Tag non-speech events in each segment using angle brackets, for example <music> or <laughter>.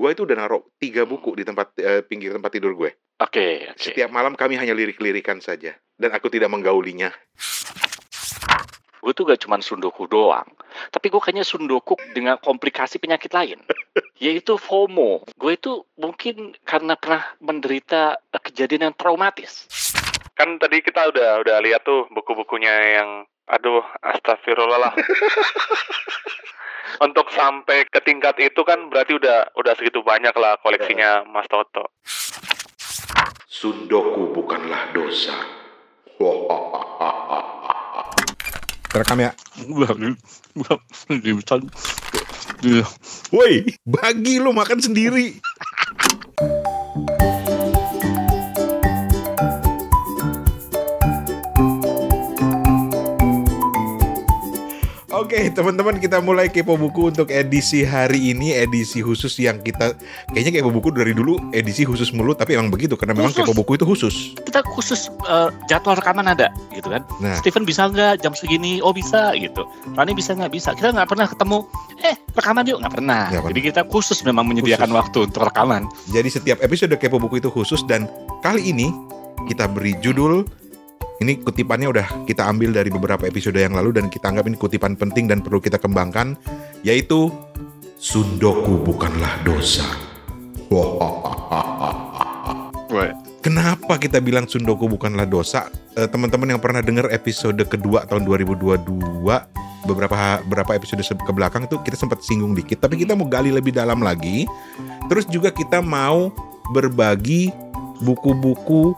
Gue itu udah naruh tiga buku di tempat eh, pinggir tempat tidur gue. Oke, oke. Setiap malam kami hanya lirik-lirikan saja. Dan aku tidak menggaulinya. Gue tuh gak cuma sundoku doang, tapi gue kayaknya sundoku dengan komplikasi penyakit lain, <laughs> yaitu FOMO. Gue itu mungkin karena pernah menderita kejadian yang traumatis. Kan tadi kita udah udah lihat tuh buku-bukunya yang aduh astagfirullah lah. <laughs> Untuk sampai ke tingkat itu kan berarti udah udah segitu banyak lah koleksinya Mas Toto. Sundoku bukanlah dosa. <laughs> Terekam ya. Woi, bagi lu makan sendiri. Teman-teman kita mulai kepo buku untuk edisi hari ini, edisi khusus yang kita kayaknya kepo buku dari dulu edisi khusus mulu, tapi emang begitu karena memang Khusus. kepo buku itu khusus. Kita khusus eh, jadwal rekaman ada, gitu kan? Nah, Steven bisa nggak jam segini? Oh bisa, gitu. Rani bisa nggak bisa? Kita nggak pernah ketemu. Eh, rekaman yuk nggak pernah. Pernah. Jadi kita khusus memang menyediakan Khusus. waktu untuk rekaman. jadi setiap episode kepo buku itu khusus dan kali ini kita beri judul ini kutipannya udah kita ambil dari beberapa episode yang lalu dan kita anggap ini kutipan penting dan perlu kita kembangkan yaitu Sundoku bukanlah dosa. <laughs> Kenapa kita bilang Sundoku bukanlah dosa? Eh, Teman-teman yang pernah dengar episode kedua tahun 2022 beberapa beberapa episode ke belakang itu kita sempat singgung dikit, tapi kita mau gali lebih dalam lagi. Terus juga kita mau berbagi buku-buku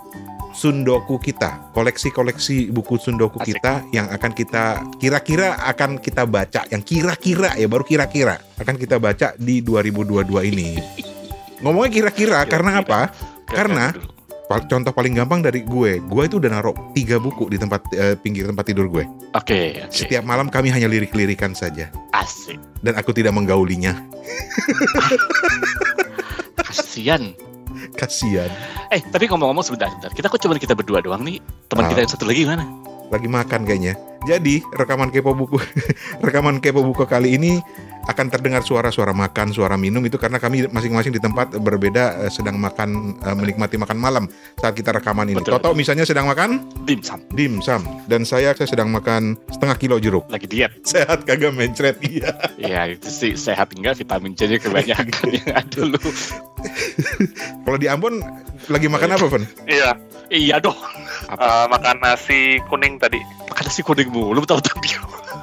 Sundoku kita, koleksi-koleksi buku Sundoku Asik. kita yang akan kita kira-kira akan kita baca, yang kira-kira ya baru kira-kira akan kita baca di 2022 ini. Ngomongnya kira-kira karena apa? Karena- Contoh paling gampang dari gue, gue itu udah naruh tiga buku di tempat eh, pinggir tempat tidur gue. Oke, oke. Setiap malam kami hanya lirik-lirikan saja, Asik. dan aku tidak menggaulinya. Kasian. <laughs> Kasian. Eh, tapi ngomong-ngomong sebentar, sebentar. Kita kok cuma kita berdua doang nih? Teman Ah. kita yang satu lagi mana? lagi makan kayaknya. Jadi rekaman kepo buku, <laughs> rekaman kepo buku kali ini akan terdengar suara-suara makan, suara minum itu karena kami masing-masing di tempat berbeda eh, sedang makan eh, menikmati makan malam saat kita rekaman ini. Betul. Toto misalnya sedang makan Dimsum. dimsum dan saya saya sedang makan setengah kilo jeruk. Lagi diet. <laughs> Sehat kagak mencret <laughs> iya. Iya, itu sih sehat enggak vitamin C-nya kebanyakan <laughs> yang ada lu. Kalau di Ambon lagi makan apa, Van? Iya, Iya dong. eh, makan nasi kuning tadi. Makan nasi kuning mulu tahu tapi.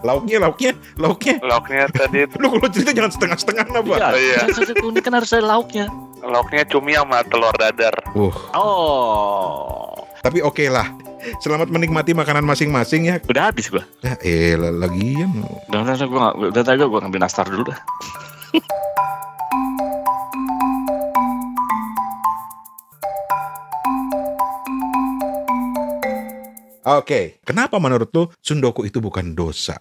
Lauknya, lauknya, lauknya. Lauknya tadi <laughs> Lu kalau cerita jangan setengah-setengah apa? Iya, Iya. nasi kuning kan harus ada lauknya. lauknya cumi sama telur dadar. Uh, Oh. tapi oke lah. Selamat menikmati makanan masing-masing ya. Udah habis gua. Ya, eh lagian Udah, udah, udah, gua udah tadi gua ngambil nastar dulu dah. Oke, kenapa menurut lu Sundoku itu bukan dosa?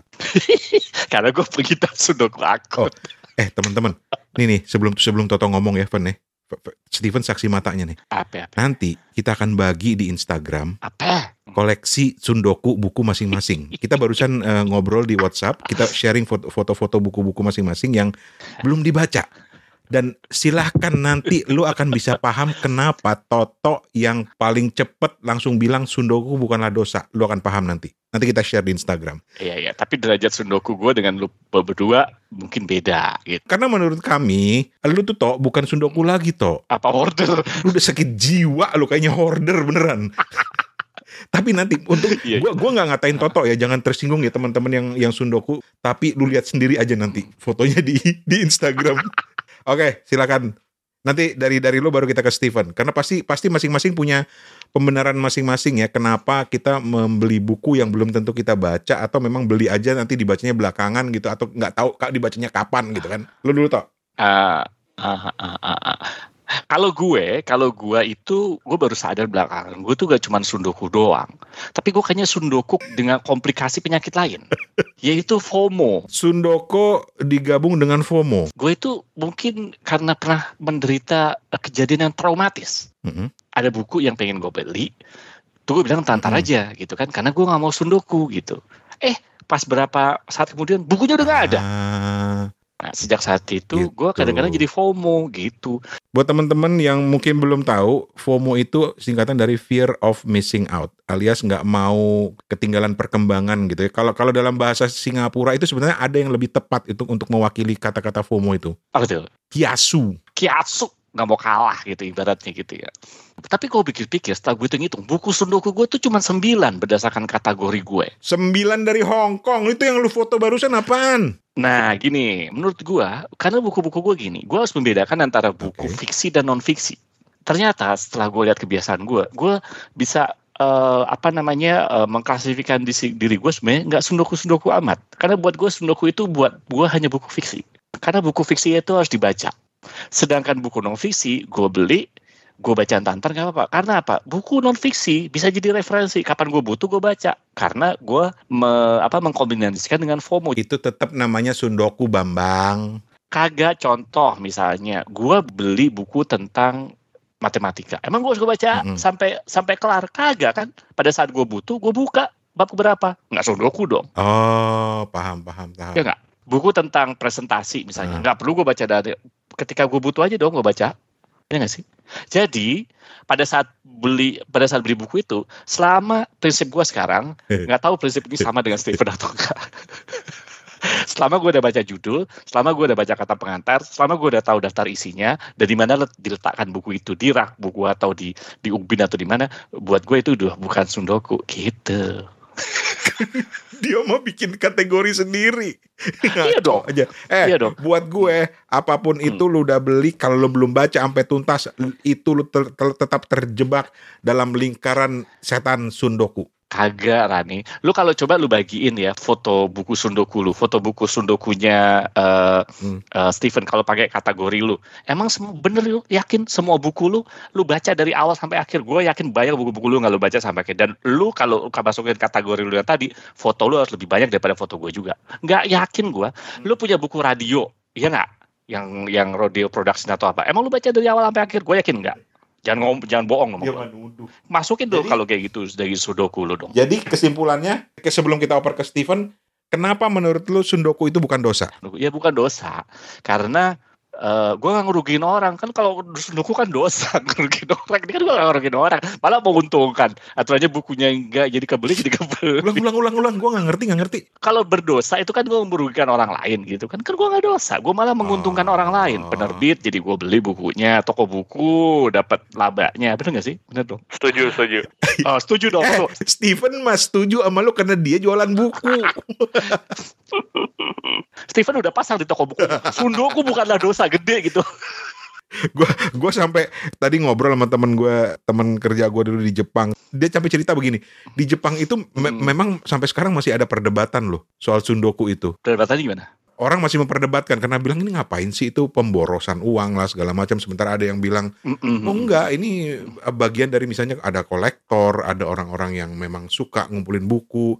<laughs> Karena gua penghitam sudoku akut. Eh, teman-teman, nih nih sebelum sebelum Toto ngomong ya, Van F- Steven saksi matanya nih. Apa, apa, Nanti kita akan bagi di Instagram apa? koleksi Sundoku buku masing-masing. Kita barusan eh, ngobrol di WhatsApp, kita sharing foto- foto-foto buku-buku masing-masing yang belum dibaca. Dan silahkan nanti lu akan bisa paham kenapa Toto yang paling cepet langsung bilang Sundoku bukanlah dosa. Lu akan paham nanti. Nanti kita share di Instagram. Iya, iya. Tapi derajat sundoku gua dengan lu berdua mungkin beda gitu. Karena menurut kami, lu tuh Tok bukan Sundoku lagi Tok. Apa order? Lu udah sakit jiwa lu kayaknya hoarder beneran. <laughs> Tapi nanti untuk Iya, gua gua nggak ngatain Toto ya, jangan tersinggung ya teman-teman yang yang Sundoku. Tapi lu lihat sendiri aja nanti fotonya di di Instagram. <laughs> Oke, silakan. Nanti dari dari lu baru kita ke Steven. Karena pasti pasti masing-masing punya pembenaran masing-masing ya. Kenapa kita membeli buku yang belum tentu kita baca atau memang beli aja nanti dibacanya belakangan gitu atau nggak tahu kak dibacanya kapan gitu kan? Lu dulu Tok. Ah, ah, ah, ah, ah. Kalau gue, kalau gue itu, gue baru sadar belakangan, gue tuh gak cuma sundoku doang, tapi gue kayaknya sundoku dengan komplikasi penyakit lain, <laughs> yaitu FOMO. Sundoko digabung dengan FOMO. Gue itu mungkin karena pernah menderita kejadian yang traumatis. Mhm. Ada buku yang pengen gue beli, tuh gue bilang tantar Mhm. aja gitu kan, karena gue nggak mau sundoku gitu. Eh, pas berapa saat kemudian bukunya udah nggak ada. Ah, Nah, sejak saat itu Gitu. gue kadang-kadang jadi FOMO gitu. Buat teman-teman yang mungkin belum tahu, FOMO itu singkatan dari fear of missing out, alias nggak mau ketinggalan perkembangan gitu ya. Kalau kalau dalam bahasa Singapura itu sebenarnya ada yang lebih tepat itu untuk mewakili kata-kata FOMO itu. Apa tuh? Kiasu. Kiatsu nggak mau kalah gitu ibaratnya gitu ya. Tapi kalau pikir-pikir, setelah gue hitung-hitung, buku sundoku gue tuh cuma 9 berdasarkan kategori gue. Sembilan dari Hong Kong. Itu yang lu foto barusan apaan? Nah, gini, menurut gua, karena buku-buku gua gini, gua harus membedakan antara buku Oke. fiksi dan non fiksi. Ternyata setelah gue lihat kebiasaan gua, gua bisa eh, apa namanya eh, mengklasifikasikan diri gue sebenarnya nggak sundoku-sundoku amat. Karena buat gue sundoku itu buat gua hanya buku fiksi. Karena buku fiksi itu harus dibaca. Sedangkan buku non fiksi gue beli, gue baca tantar nggak apa-apa. Karena apa? Buku non fiksi bisa jadi referensi. Kapan gue butuh gue baca. Karena gue me- apa mengkombinasikan dengan FOMO. Itu tetap namanya Sundoku Bambang. kagak contoh misalnya gua beli buku tentang matematika emang harus gua baca Mm-mm. sampai sampai kelar kagak kan pada saat gua butuh gua buka bab berapa nggak sudoku dong Oh, paham, paham, paham. ya nggak buku tentang presentasi misalnya Ah. nggak perlu gua baca dari ketika gua butuh aja dong gua baca ya nggak sih? Jadi pada saat beli pada saat beli buku itu selama prinsip gua sekarang nggak tahu prinsip ini sama dengan Stephen atau enggak. Selama gue udah baca judul, selama gue udah baca kata pengantar, selama gue udah tahu daftar isinya, dan di mana let- diletakkan buku itu di rak buku atau di di ubin atau di mana, buat gue itu udah bukan sundoku. Gitu. <laughs> <laughs> Dia mau bikin kategori sendiri. Iya dong. aja. Eh, Iya dong. buat gue apa pun Hmm. itu lu udah beli kalau lu belum baca sampai tuntas itu lu ter- ter- tetap terjebak dalam lingkaran setan Sundoku. Kagak Rani, lu kalau coba lu bagiin ya foto buku sundoku lu, foto buku sundokunya eh Hmm. eh, Stephen kalau pakai kategori lu, emang sem- bener lu yakin semua buku lu lu baca dari awal sampai akhir? Gue yakin banyak buku-buku lu nggak lu baca sampai akhir. Dan lu kalau masukin kategori lu yang tadi, foto lu harus lebih banyak daripada foto gue juga. Nggak yakin gue. Lu punya buku radio, iya nggak? Yang yang radio production atau apa? Emang lu baca dari awal sampai akhir? Gue yakin nggak. Jangan ngom, jangan bohong ngomong. menuduh. Masukin dong kalau kayak gitu dari sudoku lu dong. Jadi kesimpulannya ke- sebelum kita oper ke Steven, kenapa menurut lu Sundoku itu bukan dosa? Ya bukan dosa, karena eh gue gak ngerugiin orang. Kan kalau sunduku kan dosa <laughs> ngerugiin orang. Ini kan gue gak ngerugiin orang. Malah menguntungkan aturannya bukunya enggak jadi kebeli jadi kebeli. Ulang, ulang, ulang, ulang. Gue nggak ngerti, nggak ngerti. kalau berdosa itu kan gue merugikan orang lain gitu kan. Kan gue gak dosa. Gue malah menguntungkan Oh. orang lain. Penerbit jadi gue beli bukunya. Toko buku dapat labanya. Bener gak sih? Bener dong. Setuju, setuju. <laughs> oh, setuju dong. Eh, tuh. Steven mas setuju sama lu karena dia jualan buku. <laughs> Steven udah pasang di toko buku. Sunduku bukanlah dosa gede gitu. <laughs> Gue sampai tadi ngobrol sama temen gue temen kerja gue dulu di Jepang. Dia sampai cerita begini di Jepang itu me- Hmm. memang sampai sekarang masih ada perdebatan loh soal sundoku itu. Perdebatannya gimana? Orang masih memperdebatkan karena bilang ini ngapain sih itu pemborosan uang lah segala macam. Sementara ada yang bilang Mm-mm. oh enggak ini bagian dari misalnya ada kolektor ada orang-orang yang memang suka ngumpulin buku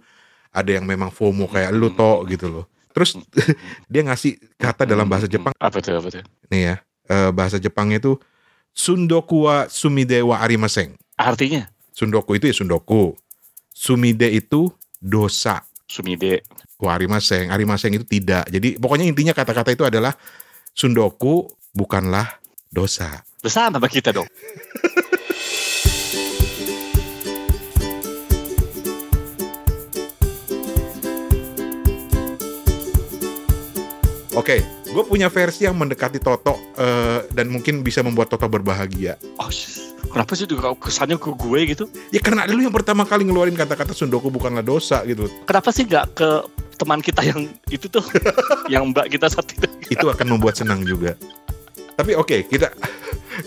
ada yang memang FOMO kayak lu to gitu loh terus <laughs> dia ngasih kata dalam bahasa Jepang apa tuh apa tuh nih ya eh, bahasa Jepangnya itu Sundoku wa sumide wa arimaseng. artinya Sundoku itu ya sundoku. Sumide itu dosa. sumide Wa arimaseng, arimaseng itu tidak. Jadi pokoknya intinya kata-kata itu adalah sundoku bukanlah dosa. bersama sama kita dong <laughs> Oke, gue punya versi yang mendekati Toto eh, dan mungkin bisa membuat Toto berbahagia. Oh, kenapa sih juga kesannya ke gue gitu? Ya karena lu yang pertama kali ngeluarin kata-kata sundoku bukanlah dosa gitu. Kenapa sih nggak ke teman kita yang itu tuh, <laughs> yang mbak kita saat itu? itu akan membuat senang juga. Tapi oke, kita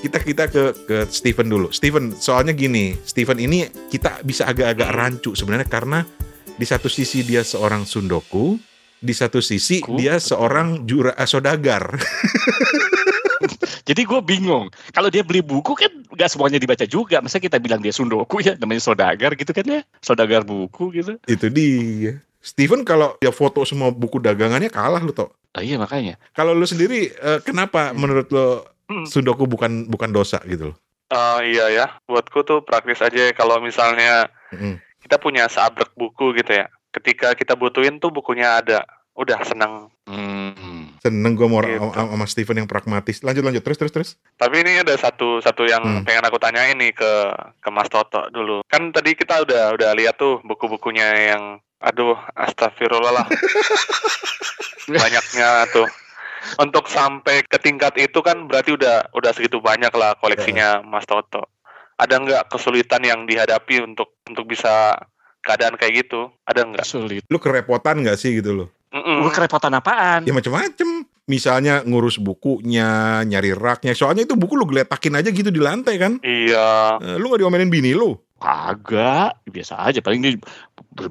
kita kita ke ke Steven dulu. Steven, soalnya gini, Steven ini kita bisa agak-agak rancu sebenarnya karena di satu sisi dia seorang sundoku, di satu sisi Ku? dia seorang jura eh, sodagar. <laughs> Jadi gue bingung. Kalau dia beli buku kan nggak semuanya dibaca juga. Masa kita bilang dia sundoku ya, namanya sodagar gitu kan ya? Sodagar buku gitu. itu dia. Steven kalau dia foto semua buku dagangannya kalah lu toh. Oh, iya makanya. Kalau lu sendiri eh, kenapa menurut lo Hmm. sundoku bukan bukan dosa gitu loh? Eh, iya ya, buatku tuh praktis aja kalau misalnya Mm. kita punya seabrek buku gitu ya. Ketika kita butuhin tuh bukunya ada. Udah senang. Hmm. Seneng gue mau Gitu. sama Steven yang pragmatis. Lanjut lanjut terus terus terus. Tapi ini ada satu satu yang Hmm. pengen aku tanyain nih ke ke Mas Toto dulu. Kan tadi kita udah udah lihat tuh buku-bukunya yang aduh astagfirullah lah. <laughs> Banyaknya tuh. Untuk sampai ke tingkat itu kan berarti udah udah segitu banyak lah koleksinya Mas Toto. Ada nggak kesulitan yang dihadapi untuk untuk bisa keadaan kayak gitu? Ada nggak? Sulit. Lu kerepotan gak sih gitu loh? Mm-mm. Gue kerepotan apaan? Ya macem-macem. Misalnya ngurus bukunya, nyari raknya. Soalnya itu buku lu geletakin aja gitu di lantai kan. Iya. Eh, lu gak diomelin bini lu. Kagak, biasa aja. Paling dia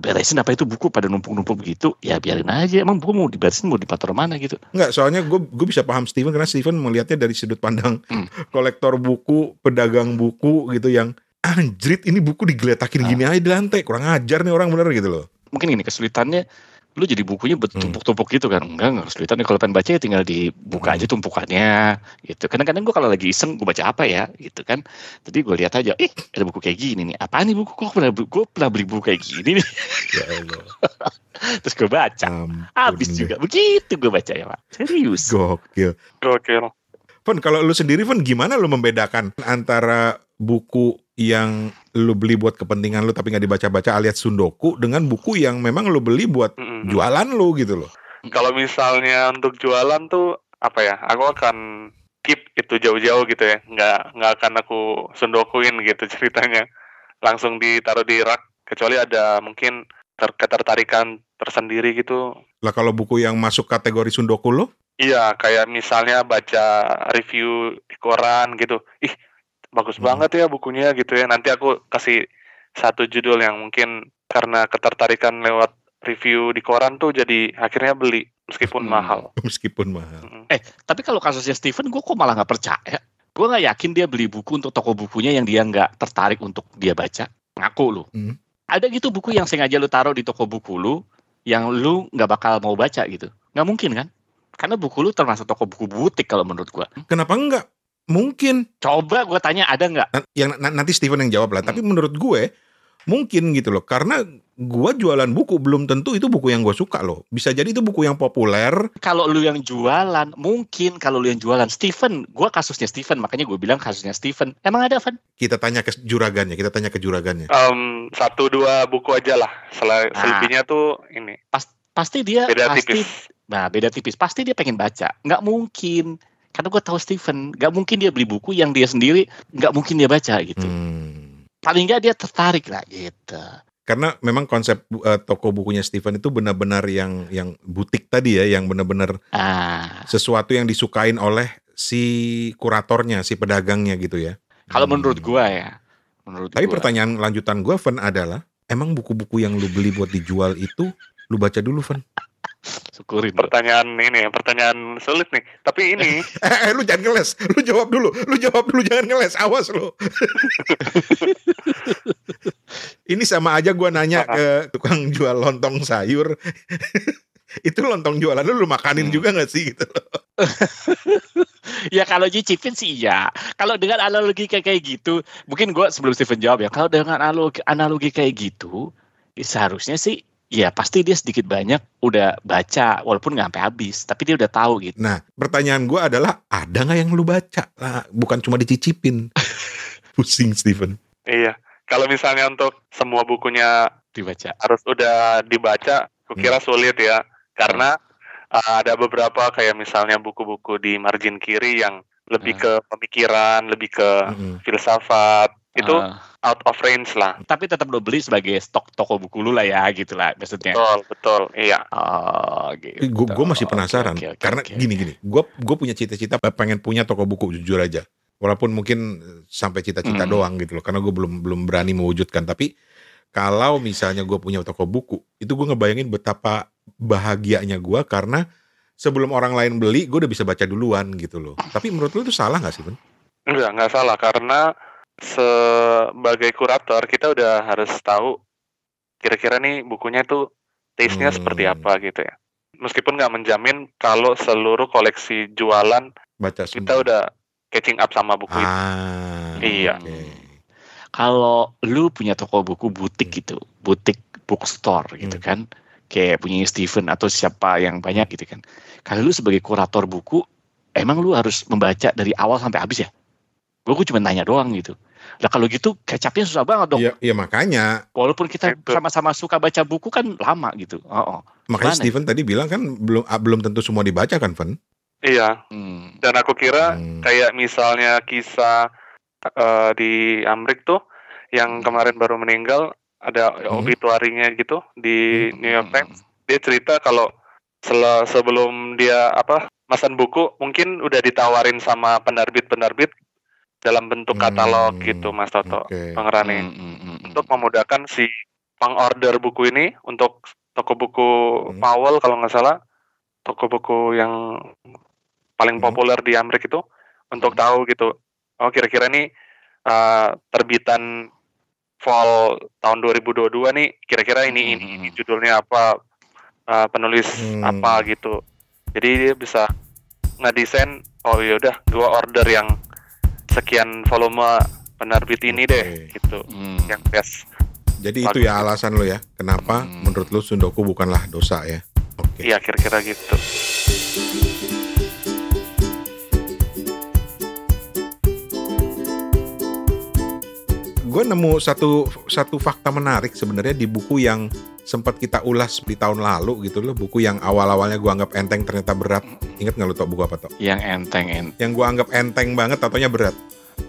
beresin apa itu buku pada numpuk-numpuk gitu. Ya biarin aja. Emang buku mau diberesin mau ditaruh mana gitu. Enggak, soalnya gue gue bisa paham Steven karena Steven melihatnya dari sudut pandang Hmm. kolektor buku, pedagang buku gitu yang anjrit ini buku digeletakin Ah. gini aja di lantai. Kurang ajar nih orang bener gitu loh. Mungkin ini kesulitannya lu jadi bukunya bertumpuk-tumpuk gitu kan enggak enggak kesulitan kalau pengen baca ya tinggal dibuka Hmm. aja tumpukannya gitu kadang-kadang gue kalau lagi iseng gue baca apa ya gitu kan jadi gue lihat aja ih ada buku kayak gini nih apa nih buku kok pernah gue pernah beli buku kayak gini nih <laughs> Ya Allah. <laughs> terus gue baca Ampun habis deh. juga begitu gue baca ya pak serius Gokil. Gokil. Fon, kalau lu sendiri Fon gimana lu membedakan antara buku yang lu beli buat kepentingan lu tapi nggak dibaca-baca alias sundoku dengan buku yang memang lu beli buat Mm-mm. jualan lu gitu loh. Kalau misalnya untuk jualan tuh apa ya? Aku akan keep itu jauh-jauh gitu ya. Nggak nggak akan aku sundokuin gitu <laughs> ceritanya. Langsung ditaruh di rak kecuali ada mungkin ter- ketertarikan tersendiri gitu. Lah kalau buku yang masuk kategori sundoku lo, Iya, kayak misalnya baca review di koran gitu. Ih, bagus Hmm. banget ya bukunya gitu ya. Nanti aku kasih satu judul yang mungkin karena ketertarikan lewat review di koran tuh jadi akhirnya beli meskipun Hmm. mahal. <laughs> meskipun mahal. Mm. tapi kalau kasusnya Steven gue kok malah nggak percaya gue nggak yakin dia beli buku untuk toko bukunya yang dia nggak tertarik untuk dia baca ngaku lu Hmm. ada gitu buku yang sengaja lu taruh di toko buku lu yang lu nggak bakal mau baca gitu nggak mungkin kan karena buku lu termasuk toko buku butik kalau menurut gua Kenapa enggak? Mungkin coba gue tanya ada nggak yang na- nanti Steven yang jawab lah. Hmm. Tapi menurut gue mungkin gitu loh. Karena gue jualan buku belum tentu itu buku yang gue suka loh. Bisa jadi itu buku yang populer. kalau lu yang jualan mungkin kalau lu yang jualan Steven gua kasusnya Steven makanya gue bilang kasusnya Steven emang ada Van Kita tanya ke juragannya. Kita tanya ke juragannya. Em, satu dua buku aja lah. Sel- Ah. selebihnya tuh ini pasti dia beda pasti tipis. Nah, beda tipis. Pasti dia pengen baca. Nggak mungkin. Karena gue tahu Steven. Nggak mungkin dia beli buku yang dia sendiri nggak mungkin dia baca gitu. Hmm. Paling nggak dia tertarik lah gitu. Karena memang konsep uh, toko bukunya Steven itu benar-benar yang yang butik tadi ya, yang benar-benar Ah, sesuatu yang disukain oleh si kuratornya, si pedagangnya gitu ya. kalau Hmm. menurut gue ya. Menurut Tapi gua. pertanyaan lanjutan gue, Van adalah, emang buku-buku yang lu beli buat dijual itu, lu baca dulu, Van? Syukurin. Pertanyaan ini, pertanyaan sulit nih. Tapi ini <laughs> Eh, eh, lu jangan ngeles, lu jawab dulu, lu jawab dulu, jangan ngeles, awas lu. <laughs> Ini sama aja gue nanya ke tukang jual lontong sayur, <laughs> itu lontong jualan lu, lu makanin Hmm. juga gak sih gitu loh. ya kalau nyicipin sih iya. Kalau dengan analogi kayak kayak gitu, mungkin gue sebelum Steven jawab ya. Kalau dengan analogi, analogi kayak gitu, ya seharusnya sih ya pasti dia sedikit banyak udah baca walaupun nggak sampai habis, tapi dia udah tahu gitu. Nah, pertanyaan gue adalah, ada gak yang lu baca? Lah, bukan cuma dicicipin. <laughs> Pusing, Steven. iya. Kalau misalnya untuk semua bukunya Dibaca. harus udah dibaca, kukira sulit ya. Karena uh, ada beberapa kayak misalnya buku-buku di margin kiri yang lebih Ah. ke pemikiran, lebih ke Mm-mm. filsafat. Itu Ah, out of range lah. tapi tetap lo beli sebagai stok toko buku lu lah ya gitu lah maksudnya. Betul, betul. Iya. Oh gitu. Gue gue masih penasaran oke, oke, karena oke. gini gini, gue gue punya cita-cita pengen punya toko buku jujur aja, walaupun mungkin sampai cita-cita Hmm. doang gitu loh, karena gue belum belum berani mewujudkan. Tapi kalau misalnya gue punya toko buku, itu gue ngebayangin betapa bahagianya gue karena sebelum orang lain beli, gue udah bisa baca duluan gitu loh. Tapi menurut lu itu salah nggak sih, Ben? Enggak, enggak salah karena sebagai kurator kita udah harus tahu kira-kira nih bukunya tuh taste-nya Hmm. seperti apa gitu ya. Meskipun nggak menjamin kalau seluruh koleksi jualan Baca kita udah catching up sama buku itu. Ah, Iya. oke. Kalau lu punya toko buku butik Hmm. gitu, butik bookstore gitu Hmm. kan, kayak punya Steven atau siapa yang banyak gitu kan. Kalau lu sebagai kurator buku, emang lu harus membaca dari awal sampai habis ya? Gue cuma nanya doang gitu. Lah kalau gitu kecapnya susah banget dong. Iya, iya makanya. Walaupun kita sama-sama suka baca buku kan lama gitu. Oh, oh. Makanya Gimana? Steven tadi bilang kan belum ah, belum tentu semua dibaca kan, Van? Iya, Hmm. dan aku kira Hmm. kayak misalnya kisah eh, di Amrik tuh yang kemarin baru meninggal ada Hmm. obituarinya gitu di Hmm. New York Times. Dia cerita kalau sel- sebelum dia apa masan buku mungkin udah ditawarin sama penerbit-penerbit dalam bentuk katalog Hmm, gitu Mas Toto Oke. Bang Rani Hmm, hmm, hmm, hmm. untuk memudahkan si pengorder buku ini untuk toko buku Hmm. Powell kalau nggak salah toko buku yang paling Hmm. populer di Amerika itu untuk Hmm. tahu gitu oh kira-kira nih uh, terbitan fall tahun 2022 nih kira-kira ini ini, Hmm. ini judulnya apa uh, penulis Hmm. apa gitu jadi dia bisa ngedesain oh yaudah gua order yang sekian volume penerbit ini deh Oke. gitu Hmm. yang best Jadi itu Bagus. ya alasan lo ya, kenapa Hmm. menurut lo Sundoku bukanlah dosa ya? Oke. Iya kira-kira gitu. Gue nemu satu satu fakta menarik sebenarnya di buku yang sempat kita ulas di tahun lalu gitu loh, buku yang awal-awalnya gue anggap enteng ternyata berat. Ingat nggak lo tau buku apa tau? Yang enteng en- Yang gue anggap enteng banget, tatonya berat.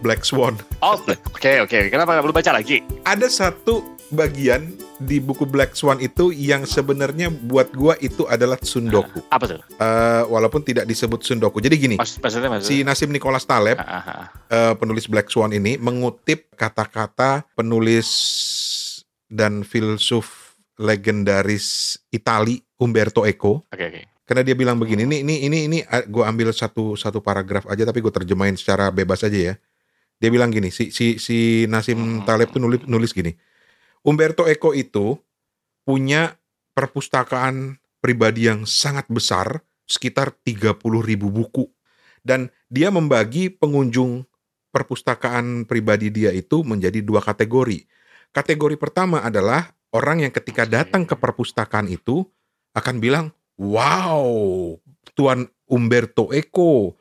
Black Swan. Oh, oke oke. Kenapa nggak perlu baca lagi? Ada satu bagian di buku Black Swan itu yang sebenarnya buat gue itu adalah Sundoku. Apa tuh? Eh, walaupun tidak disebut Sundoku. Jadi gini, Mas, maksudnya maksudnya. si Nasim Nicholas Taleb eh, penulis Black Swan ini mengutip kata-kata penulis dan filsuf legendaris Itali Umberto Eco Oke oke. Karena dia bilang begini ini ini ini ini gue ambil satu satu paragraf aja tapi gue terjemahin secara bebas aja ya. Dia bilang gini si si si Nasim Taleb tuh nulis nulis gini Umberto Eco itu punya perpustakaan pribadi yang sangat besar sekitar 30 ribu buku. Dan dia membagi pengunjung perpustakaan pribadi dia itu menjadi dua kategori. Kategori pertama adalah orang yang ketika datang ke perpustakaan itu akan bilang Wow, Tuan Umberto Eco,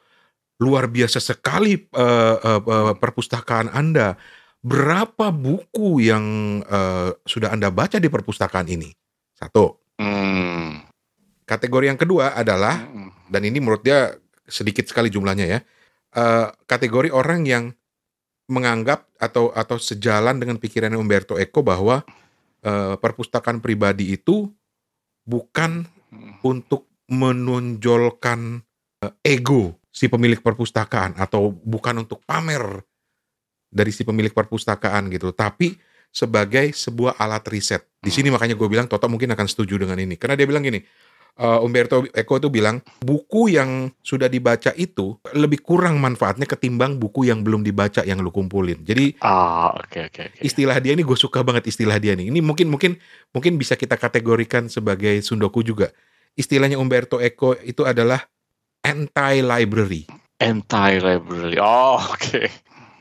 luar biasa sekali eh, eh, eh, perpustakaan Anda. Berapa buku yang eh, sudah Anda baca di perpustakaan ini? Satu. Hmm. Kategori yang kedua adalah, Hmm. dan ini menurut dia sedikit sekali jumlahnya ya, eh, kategori orang yang menganggap atau atau sejalan dengan pikiran Umberto Eco bahwa eh, perpustakaan pribadi itu bukan Hmm. untuk menonjolkan eh, ego si pemilik perpustakaan atau bukan untuk pamer dari si pemilik perpustakaan gitu, tapi sebagai sebuah alat riset. Di sini makanya gue bilang Toto mungkin akan setuju dengan ini karena dia bilang gini. Eh, Umberto Eco itu bilang buku yang sudah dibaca itu lebih kurang manfaatnya ketimbang buku yang belum dibaca yang lu kumpulin. Jadi Ah, oke oke oke. istilah dia ini gue suka banget istilah dia nih. Ini mungkin mungkin mungkin bisa kita kategorikan sebagai sundoku juga. Istilahnya Umberto Eco itu adalah anti library. Anti library. Oh, oke.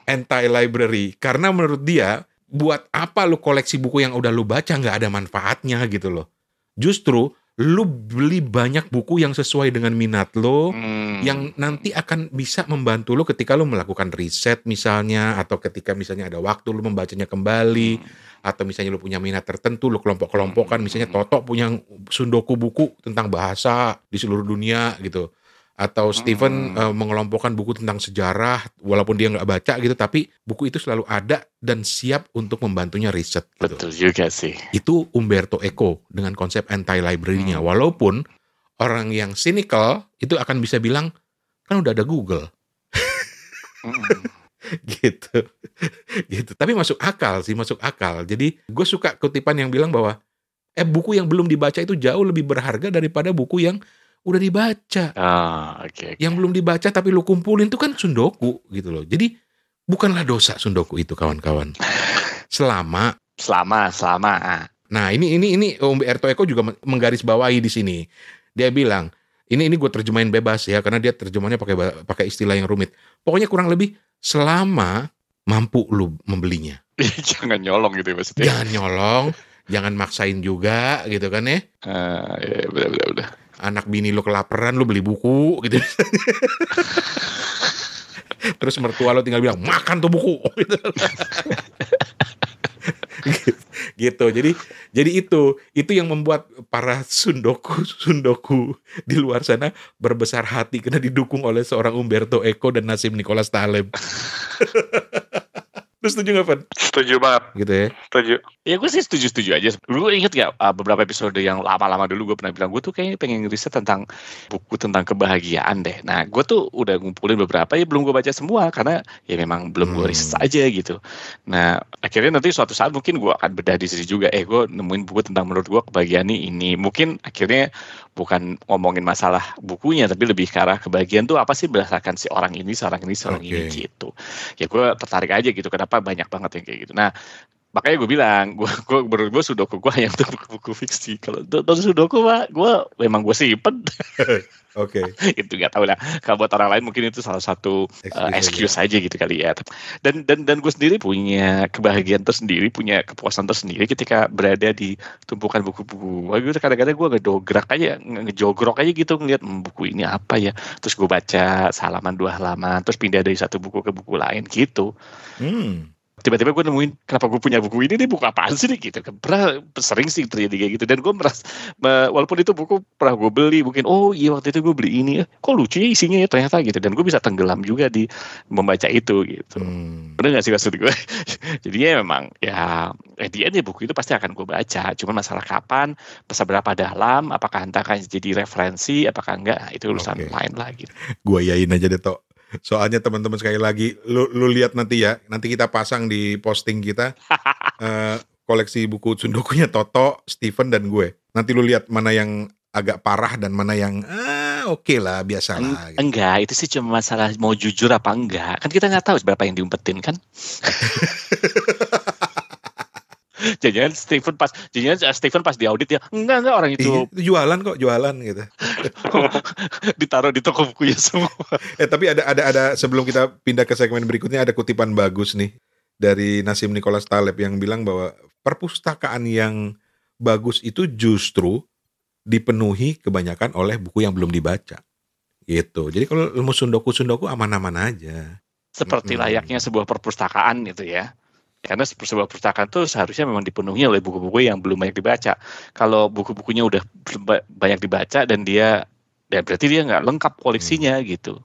Anti library karena menurut dia buat apa lu koleksi buku yang udah lu baca nggak ada manfaatnya gitu loh. Justru lu beli banyak buku yang sesuai dengan minat lo Hmm. yang nanti akan bisa membantu lo ketika lo melakukan riset misalnya atau ketika misalnya ada waktu lo membacanya kembali atau misalnya lo punya minat tertentu lo kelompok-kelompokkan. Misalnya Toto punya sundoku buku tentang bahasa di seluruh dunia gitu atau Steven Hmm. eh, mengelompokkan buku tentang sejarah walaupun dia nggak baca gitu tapi buku itu selalu ada dan siap untuk membantunya riset gitu Betul juga sih. itu Umberto Eco dengan konsep anti library-nya Hmm. walaupun orang yang cynical itu akan bisa bilang kan udah ada Google Hmm. <laughs> gitu gitu tapi masuk akal sih masuk akal jadi gue suka kutipan yang bilang bahwa eh buku yang belum dibaca itu jauh lebih berharga daripada buku yang udah dibaca Ah, oke. oke. yang belum dibaca tapi lu kumpulin itu kan sundoku gitu loh jadi bukanlah dosa sundoku itu kawan-kawan <laughs> selama Selama selama. ah. Nah ini ini ini Umberto Eco juga men- menggarisbawahi di sini. Dia bilang ini ini gue terjemahin bebas ya karena dia terjemahnya pakai pakai istilah yang rumit. Pokoknya kurang lebih selama mampu lu membelinya. <laughs> Jangan nyolong gitu ya maksudnya. Jangan nyolong, jangan maksain juga gitu kan ya. Ah, ya, benar benar. Anak bini lu kelaparan lu beli buku gitu. <laughs> Terus mertua lo tinggal bilang makan tuh buku <laughs> gitu. gitu. Jadi jadi itu itu yang membuat para sundoku sundoku di luar sana berbesar hati karena didukung oleh seorang Umberto Eco dan Nasim Nicholas Taleb. <laughs> Lu setuju gak, Van? Setuju banget, Gitu ya. setuju. Ya gue sih setuju-setuju aja. Dulu inget gak uh, beberapa episode yang lama-lama dulu gue pernah bilang gue tuh kayaknya pengen ngeriset tentang buku tentang kebahagiaan deh. Nah gue tuh udah ngumpulin beberapa ya belum gue baca semua karena ya memang belum gue Hmm. riset aja gitu. Nah akhirnya nanti suatu saat mungkin gue akan bedah di sini juga. Eh gue nemuin buku tentang menurut gue kebahagiaan nih ini. Mungkin akhirnya bukan ngomongin masalah bukunya tapi lebih ke arah kebahagiaan tuh apa sih berdasarkan si orang ini, seorang ini, seorang ini Oke. gitu. Ya gue tertarik aja gitu. Kenapa banyak banget yang kayak gitu. Nah makanya gue bilang gue gue menurut gue sudoku gue hanya untuk buku-buku fiksi. Kalau untuk sudoku mah gue memang gue simpen. <laughs> Oke. <laughs> itu nggak tahu lah. Kalau buat orang lain mungkin itu salah satu uh, Excuse excuse aja gitu kali ya. Dan dan dan gue sendiri punya kebahagiaan tersendiri punya kepuasan tersendiri ketika berada di tumpukan buku-buku Wah, gitu kadang-kadang gue ngedograk aja nge- ngejogrok aja gitu ngeliat "Hmm, buku ini apa ya? Terus gue baca salaman dua halaman terus pindah dari satu buku ke buku lain gitu. Hmm. Tiba-tiba gue nemuin kenapa gue punya buku ini nih buku apaan sih nih gitu kan pernah sering sih terjadi kayak gitu dan gue merasa me- walaupun itu buku pernah gue beli mungkin oh iya waktu itu gue beli ini kok lucu ya isinya ya ternyata gitu dan gue bisa tenggelam juga di membaca itu gitu Hmm. Bener gak sih maksud gue? <laughs> Jadinya memang ya the end ya buku itu pasti akan gue baca. Cuman masalah kapan, seberapa dalam, apakah entah akan jadi referensi, apakah enggak, nah, itu urusan Oke. lain lagi. Gue yain aja deh, Tok. Soalnya teman-teman sekali lagi, lu, lu lihat nanti ya, nanti kita pasang di posting kita <laughs> eh, koleksi buku sundokunya Toto, Steven dan gue. Nanti lu lihat mana yang agak parah dan mana yang ah, oke lah biasa lah. gitu. Enggak, itu sih cuma masalah mau jujur apa enggak. Kan kita nggak tahu berapa yang diumpetin kan. <laughs> <laughs> Jangan Stephen pas, jangan Stephen pas di audit ya, enggak enggak orang Iya, itu itu jualan kok, jualan gitu. <laughs> ditaruh di toko bukunya semua. Eh tapi ada ada ada sebelum kita pindah ke segmen berikutnya ada kutipan bagus nih dari Nasim Nicholas Taleb yang bilang bahwa perpustakaan yang bagus itu justru dipenuhi kebanyakan oleh buku yang belum dibaca. Gitu. Jadi kalau ilmu sundoku-sundoku aman-aman aja. Seperti layaknya sebuah perpustakaan gitu ya. Karena se- sebuah perpustakaan itu seharusnya memang dipenuhi oleh buku-buku yang belum banyak dibaca. Kalau buku-bukunya udah banyak dibaca dan dia, ya berarti dia nggak lengkap koleksinya gitu.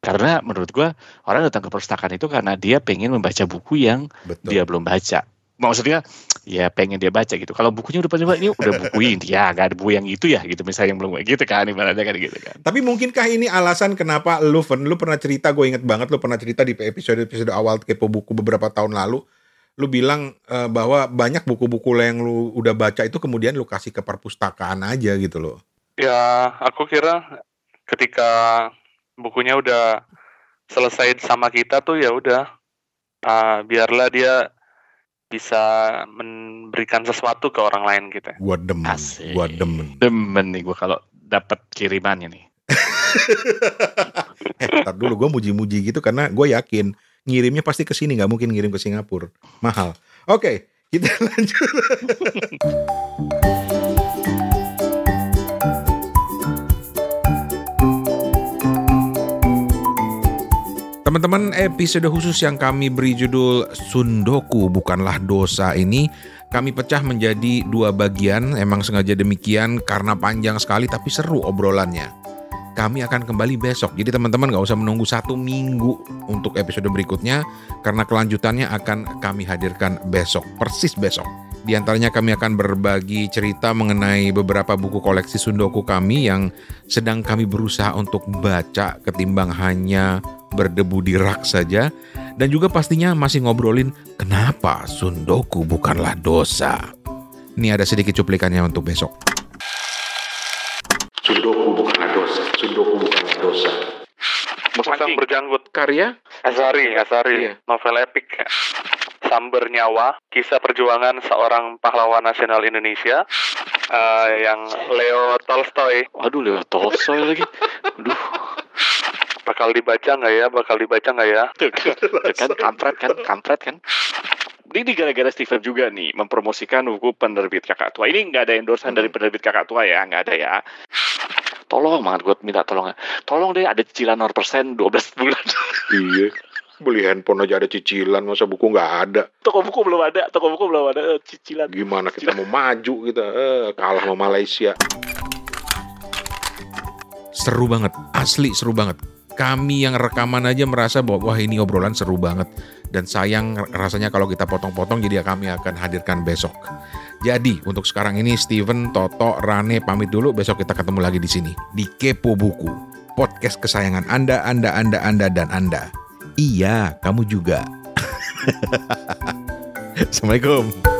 Karena menurut gua orang datang ke perpustakaan itu karena dia pengen membaca buku yang Betul. dia belum baca. Maksudnya ya pengen dia baca gitu. Kalau bukunya udah pada ini udah buku ini ya nggak ada buku yang itu ya gitu misalnya yang belum gitu kan ibaratnya kan gitu kan. Tapi mungkinkah ini alasan kenapa lu, Fen, lu pernah cerita, gue inget banget lu pernah cerita di episode-episode awal Kepo Buku beberapa tahun lalu, lu bilang eh, bahwa banyak buku-buku yang lu udah baca itu kemudian lu kasih ke perpustakaan aja gitu loh. Ya, aku kira ketika bukunya udah selesai sama kita tuh ya udah ah, biarlah dia bisa memberikan sesuatu ke orang lain gitu. Gua demen, Asik. gua demen. Demen nih gue kalau dapat kirimannya nih. <laughs> Eh, tar dulu gue muji-muji gitu karena gue yakin ngirimnya pasti ke sini nggak mungkin ngirim ke Singapura. Mahal. Oke, kita <laughs> lanjut. Teman-teman, episode khusus yang kami beri judul Sundoku Bukanlah Dosa ini kami pecah menjadi dua bagian. Emang sengaja demikian karena panjang sekali tapi seru obrolannya. Kami akan kembali besok. Jadi teman-teman nggak usah menunggu satu minggu untuk episode berikutnya karena kelanjutannya akan kami hadirkan besok, persis besok. Di antaranya kami akan berbagi cerita mengenai beberapa buku koleksi Sundoku kami yang sedang kami berusaha untuk baca ketimbang hanya berdebu di rak saja. Dan juga pastinya masih ngobrolin kenapa Sundoku bukanlah dosa. Ini ada sedikit cuplikannya untuk besok. Sundoku bukanlah dosa. Sundoku bukanlah dosa. Musang berjanggut Karya? Asari, Asari, Iya. novel epik. Samber Nyawa, kisah perjuangan seorang pahlawan nasional Indonesia eh, yang Leo Tolstoy. Waduh lewat Tolstoy lagi. Aduh, Bakal dibaca nggak ya? Bakal dibaca nggak ya? tuh kan, kan kampret kan, kampret kan. Ini gara-gara Steven juga nih mempromosikan buku penerbit kakak tua. Ini nggak ada endorsean dari penerbit kakak tua ya, nggak ada ya. Tolong banget gue minta tolong. Tolong deh ada cicilan 0% 12 bulan. Iya. Beli handphone aja ada cicilan, masa buku nggak ada. toko buku belum ada, toko buku belum ada eh, cicilan. Gimana kita mau maju kita eh, kalah sama Malaysia. Seru banget, asli seru banget. Kami yang rekaman aja merasa bahwa wah ini obrolan seru banget. Dan sayang rasanya kalau kita potong-potong jadi kami akan hadirkan besok. Jadi untuk sekarang ini Steven, Toto, Rane pamit dulu. Besok kita ketemu lagi di sini di Kepo Buku. Podcast kesayangan Anda, Anda, Anda, Anda, dan Anda. Iya, kamu juga. <laughs> Assalamualaikum.